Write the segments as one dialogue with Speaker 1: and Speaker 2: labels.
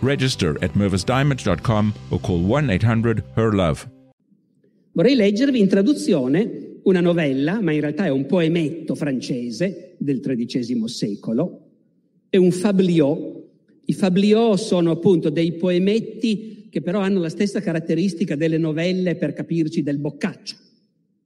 Speaker 1: Register at mervisdiamond.com or call 1 800 HER LOVE.
Speaker 2: Vorrei leggervi in traduzione una novella, ma in realtà è un poemetto francese del XIII secolo, è un fabliot. I fabliot sono appunto dei poemetti che però hanno la stessa caratteristica delle novelle, per capirci, del boccaccio.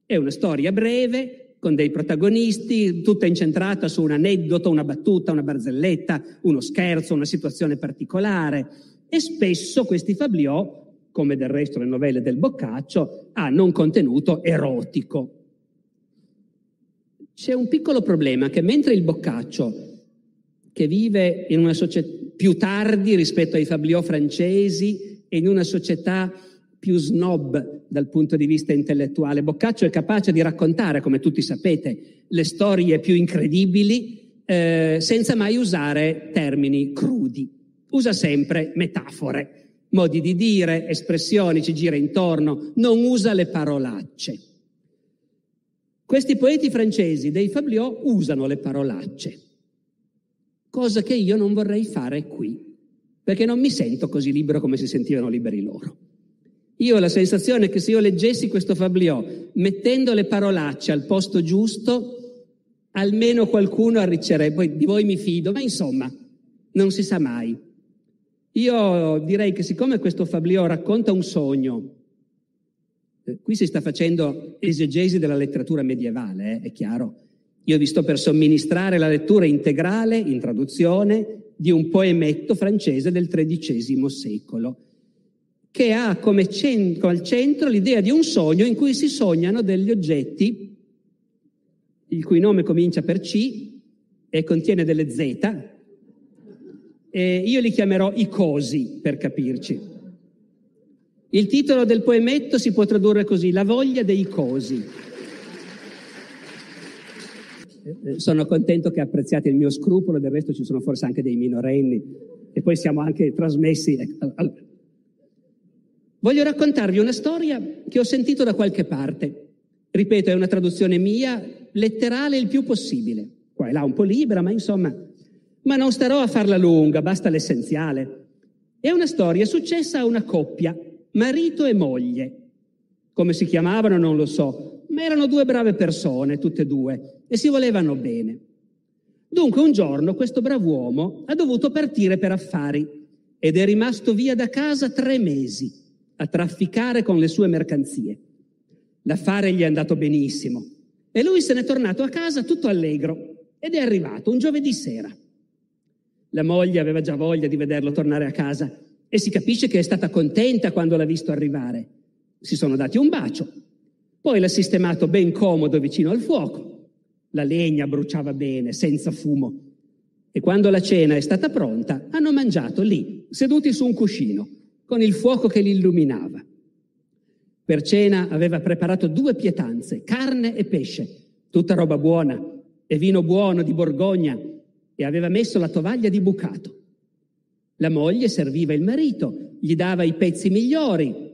Speaker 2: È una storia breve, con dei protagonisti, tutta incentrata su un aneddoto, una battuta, una barzelletta, uno scherzo, una situazione particolare. E spesso questi fabliot, come del resto le novelle del Boccaccio, hanno un contenuto erotico. C'è un piccolo problema che mentre il Boccaccio, che vive in una società più tardi rispetto ai fabliò francesi e in una società più snob dal punto di vista intellettuale, Boccaccio è capace di raccontare, come tutti sapete, le storie più incredibili eh, senza mai usare termini crudi. Usa sempre metafore, modi di dire, espressioni, ci gira intorno, non usa le parolacce. Questi poeti francesi dei Fabliò usano le parolacce, cosa che io non vorrei fare qui, perché non mi sento così libero come si sentivano liberi loro. Io ho la sensazione che se io leggessi questo Fabliò mettendo le parolacce al posto giusto, almeno qualcuno arriccerebbe, di voi mi fido, ma insomma, non si sa mai. Io direi che siccome questo Fabliò racconta un sogno, eh, qui si sta facendo esegesi della letteratura medievale, eh, è chiaro. Io vi sto per somministrare la lettura integrale, in traduzione, di un poemetto francese del XIII secolo, che ha come centro, al centro l'idea di un sogno in cui si sognano degli oggetti, il cui nome comincia per C e contiene delle Z, e io li chiamerò i cosi, per capirci. Il titolo del poemetto si può tradurre così, La voglia dei cosi. Sono contento che apprezziate il mio scrupolo, del resto ci sono forse anche dei minorenni e poi siamo anche trasmessi. Ecco, Voglio raccontarvi una storia che ho sentito da qualche parte. Ripeto, è una traduzione mia, letterale il più possibile. Qua e là un po' libera, ma insomma, ma non starò a farla lunga, basta l'essenziale. È una storia successa a una coppia marito e moglie. Come si chiamavano non lo so, ma erano due brave persone, tutte e due, e si volevano bene. Dunque un giorno questo brav'uomo ha dovuto partire per affari ed è rimasto via da casa tre mesi a trafficare con le sue mercanzie. L'affare gli è andato benissimo e lui se n'è tornato a casa tutto allegro ed è arrivato un giovedì sera. La moglie aveva già voglia di vederlo tornare a casa e si capisce che è stata contenta quando l'ha visto arrivare. Si sono dati un bacio. Poi l'ha sistemato ben comodo vicino al fuoco. La legna bruciava bene, senza fumo. E quando la cena è stata pronta, hanno mangiato lì, seduti su un cuscino, con il fuoco che li illuminava. Per cena aveva preparato due pietanze, carne e pesce, tutta roba buona, e vino buono di Borgogna, e aveva messo la tovaglia di bucato. La moglie serviva il marito, gli dava i pezzi migliori.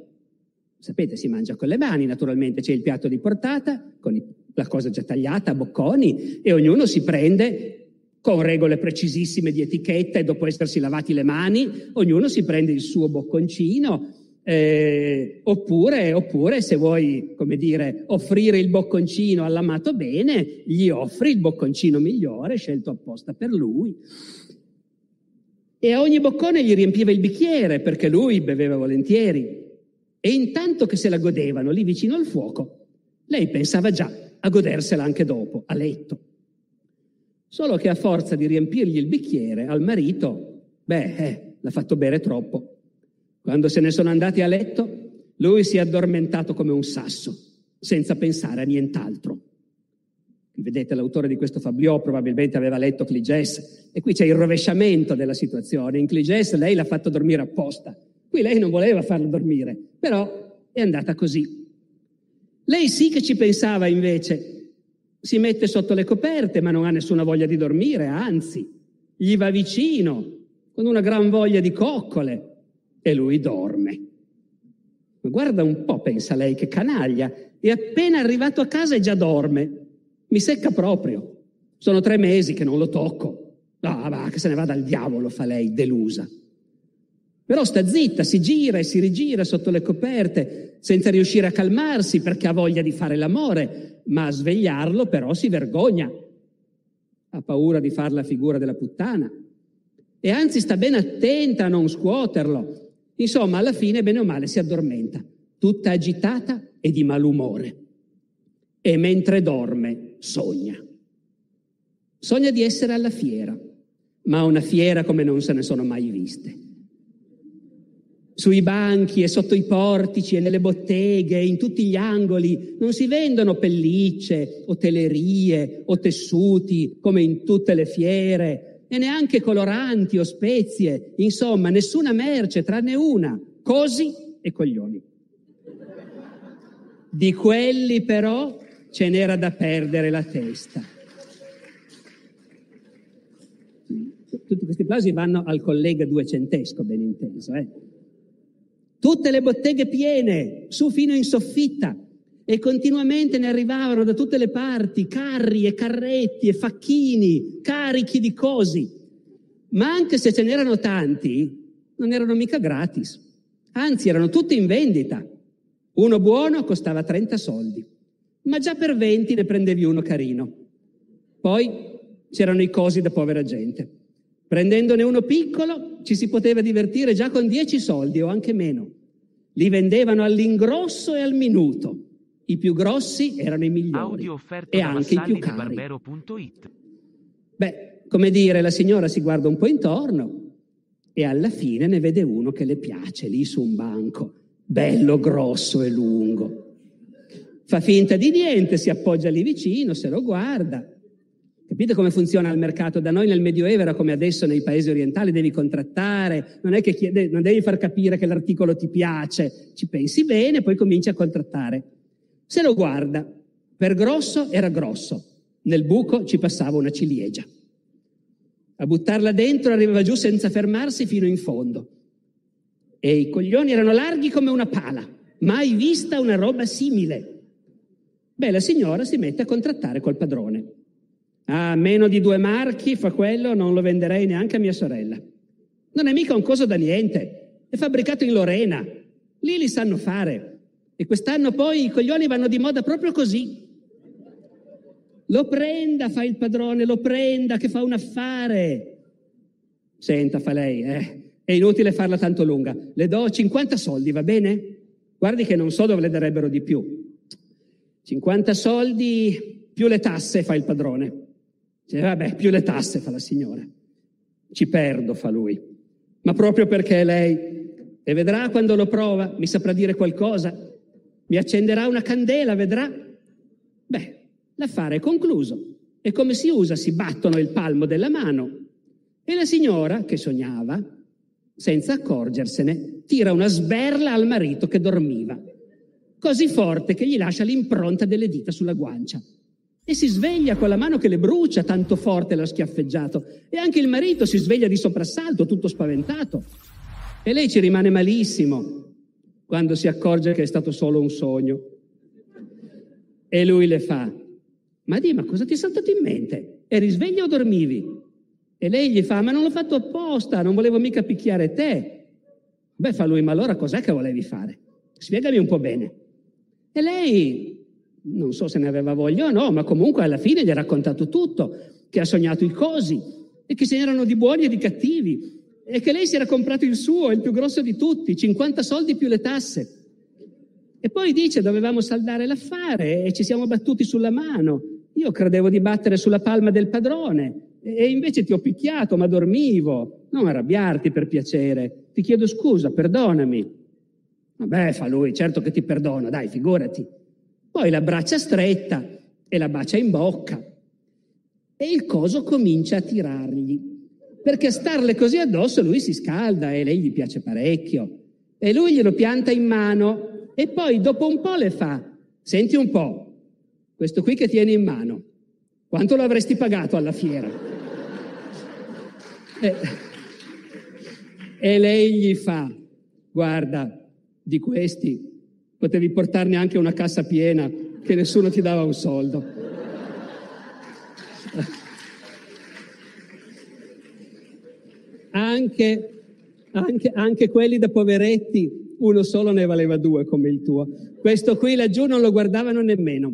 Speaker 2: Sapete, si mangia con le mani, naturalmente c'è il piatto di portata, con la cosa già tagliata bocconi, e ognuno si prende con regole precisissime di etichetta e dopo essersi lavati le mani, ognuno si prende il suo bocconcino, eh, oppure, oppure, se vuoi, come dire, offrire il bocconcino all'amato bene, gli offri il bocconcino migliore, scelto apposta per lui e a ogni boccone gli riempiva il bicchiere perché lui beveva volentieri. E intanto che se la godevano lì vicino al fuoco, lei pensava già a godersela anche dopo, a letto. Solo che a forza di riempirgli il bicchiere al marito, beh, eh, l'ha fatto bere troppo. Quando se ne sono andati a letto, lui si è addormentato come un sasso, senza pensare a nient'altro. Vedete, l'autore di questo Fabliò probabilmente aveva letto Cligès e qui c'è il rovesciamento della situazione. In Cligès lei l'ha fatto dormire apposta. Qui lei non voleva farlo dormire, però è andata così. Lei sì che ci pensava invece. Si mette sotto le coperte, ma non ha nessuna voglia di dormire, anzi, gli va vicino con una gran voglia di coccole e lui dorme. Ma guarda un po', pensa lei, che canaglia. È appena arrivato a casa e già dorme. Mi secca proprio. Sono tre mesi che non lo tocco. Ah, va, che se ne vada al diavolo, fa lei, delusa. Però sta zitta, si gira e si rigira sotto le coperte, senza riuscire a calmarsi perché ha voglia di fare l'amore, ma a svegliarlo però si vergogna. Ha paura di far la figura della puttana. E anzi sta ben attenta a non scuoterlo. Insomma, alla fine, bene o male, si addormenta, tutta agitata e di malumore. E mentre dorme, sogna. Sogna di essere alla fiera, ma una fiera come non se ne sono mai viste. Sui banchi e sotto i portici e nelle botteghe, in tutti gli angoli, non si vendono pellicce o telerie o tessuti come in tutte le fiere e neanche coloranti o spezie, insomma nessuna merce tranne una, cosi e coglioni. Di quelli però ce n'era da perdere la testa. Tutti questi applausi vanno al collega duecentesco, ben inteso. Eh? Tutte le botteghe piene, su fino in soffitta, e continuamente ne arrivavano da tutte le parti carri e carretti e facchini carichi di cosi. Ma anche se ce n'erano tanti, non erano mica gratis. Anzi, erano tutti in vendita. Uno buono costava 30 soldi ma già per 20 ne prendevi uno carino. Poi c'erano i cosi da povera gente. Prendendone uno piccolo ci si poteva divertire già con 10 soldi o anche meno. Li vendevano all'ingrosso e al minuto. I più grossi erano i migliori e anche i più cari. Beh, come dire, la signora si guarda un po' intorno e alla fine ne vede uno che le piace lì su un banco, bello grosso e lungo. Fa finta di niente, si appoggia lì vicino, se lo guarda. Capite come funziona il mercato? Da noi nel Medioevo era come adesso nei paesi orientali, devi contrattare, non chiede, non devi far capire che l'articolo ti piace, ci pensi bene, poi cominci a contrattare. Se lo guarda, per grosso era grosso, nel buco ci passava una ciliegia. A buttarla dentro arrivava giù senza fermarsi fino in fondo. E i coglioni erano larghi come una pala, mai vista una roba simile. Beh, la signora si mette a contrattare col padrone. Ah, meno di due marchi fa quello, non lo venderei neanche a mia sorella. Non è mica un coso da niente, è fabbricato in Lorena. Lì li sanno fare. E quest'anno poi i coglioni vanno di moda proprio così. Lo prenda, fa il padrone, lo prenda, che fa un affare. Senta, fa lei, eh, è inutile farla tanto lunga. Le do 50 soldi, va bene? Guardi che non so dove le darebbero di più. 50 soldi più le tasse fa il padrone. Dice, vabbè, più le tasse fa la signora. Ci perdo, fa lui. Ma proprio perché è lei. E vedrà quando lo prova, mi saprà dire qualcosa. Mi accenderà una candela, vedrà. Beh, l'affare è concluso. E come si usa? Si battono il palmo della mano. E la signora, che sognava, senza accorgersene, tira una sberla al marito che dormiva così forte che gli lascia l'impronta delle dita sulla guancia. E si sveglia con la mano che le brucia, tanto forte l'ha schiaffeggiato. E anche il marito si sveglia di soprassalto, tutto spaventato. E lei ci rimane malissimo quando si accorge che è stato solo un sogno. E lui le fa, ma di, ma cosa ti è saltato in mente? Eri sveglio o dormivi? E lei gli fa, ma non l'ho fatto apposta, non volevo mica picchiare te. Beh, fa lui, ma allora cos'è che volevi fare? Spiegami un po' bene. E lei, non so se ne aveva voglia o no, ma comunque alla fine gli ha raccontato tutto, che ha sognato i cosi e che ce n'erano di buoni e di cattivi e che lei si era comprato il suo, il più grosso di tutti, 50 soldi più le tasse. E poi dice dovevamo saldare l'affare e ci siamo battuti sulla mano. Io credevo di battere sulla palma del padrone e invece ti ho picchiato, ma dormivo. Non arrabbiarti per piacere. Ti chiedo scusa, perdonami. Vabbè, fa lui, certo che ti perdono, dai, figurati. Poi la braccia stretta e la bacia in bocca. E il coso comincia a tirargli. Perché starle così addosso lui si scalda e lei gli piace parecchio. E lui glielo pianta in mano e poi dopo un po' le fa, senti un po', questo qui che tieni in mano, quanto lo avresti pagato alla fiera? E, e lei gli fa, guarda, di questi potevi portarne anche una cassa piena che nessuno ti dava un soldo. Anche, anche, anche quelli da poveretti, uno solo ne valeva due come il tuo. Questo qui laggiù non lo guardavano nemmeno.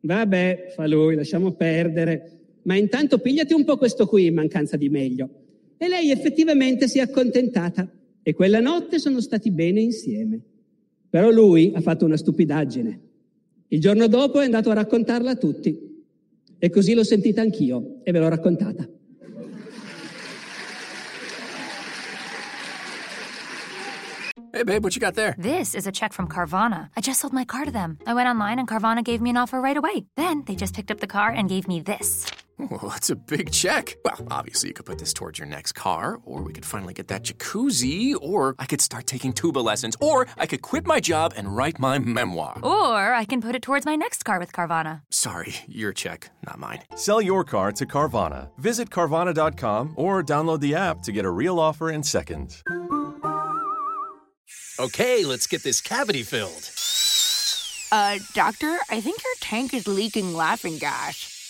Speaker 2: Vabbè, fa lui, lasciamo perdere. Ma intanto pigliati un po' questo qui in mancanza di meglio. E lei effettivamente si è accontentata. E quella notte sono stati bene insieme. Però lui ha fatto una stupidaggine. Il giorno dopo è andato a raccontarla a tutti. E così l'ho sentita anch'io e ve l'ho raccontata.
Speaker 3: Hey, babe, what you got there?
Speaker 4: This is a check from Carvana. I just sold my car to them. I went online and Carvana gave me an offer right away. Then they just picked up the car and gave me this.
Speaker 3: Oh, that's a big check. Well, obviously, you could put this towards your next car, or we could finally get that jacuzzi, or I could start taking tuba lessons, or I could quit my job and write my memoir.
Speaker 4: Or I can put it towards my next car with Carvana.
Speaker 3: Sorry, your check, not mine.
Speaker 5: Sell your car to Carvana. Visit Carvana.com or download the app to get a real offer in seconds.
Speaker 6: Okay, let's get this cavity filled.
Speaker 7: Uh, doctor, I think your tank is leaking laughing gas.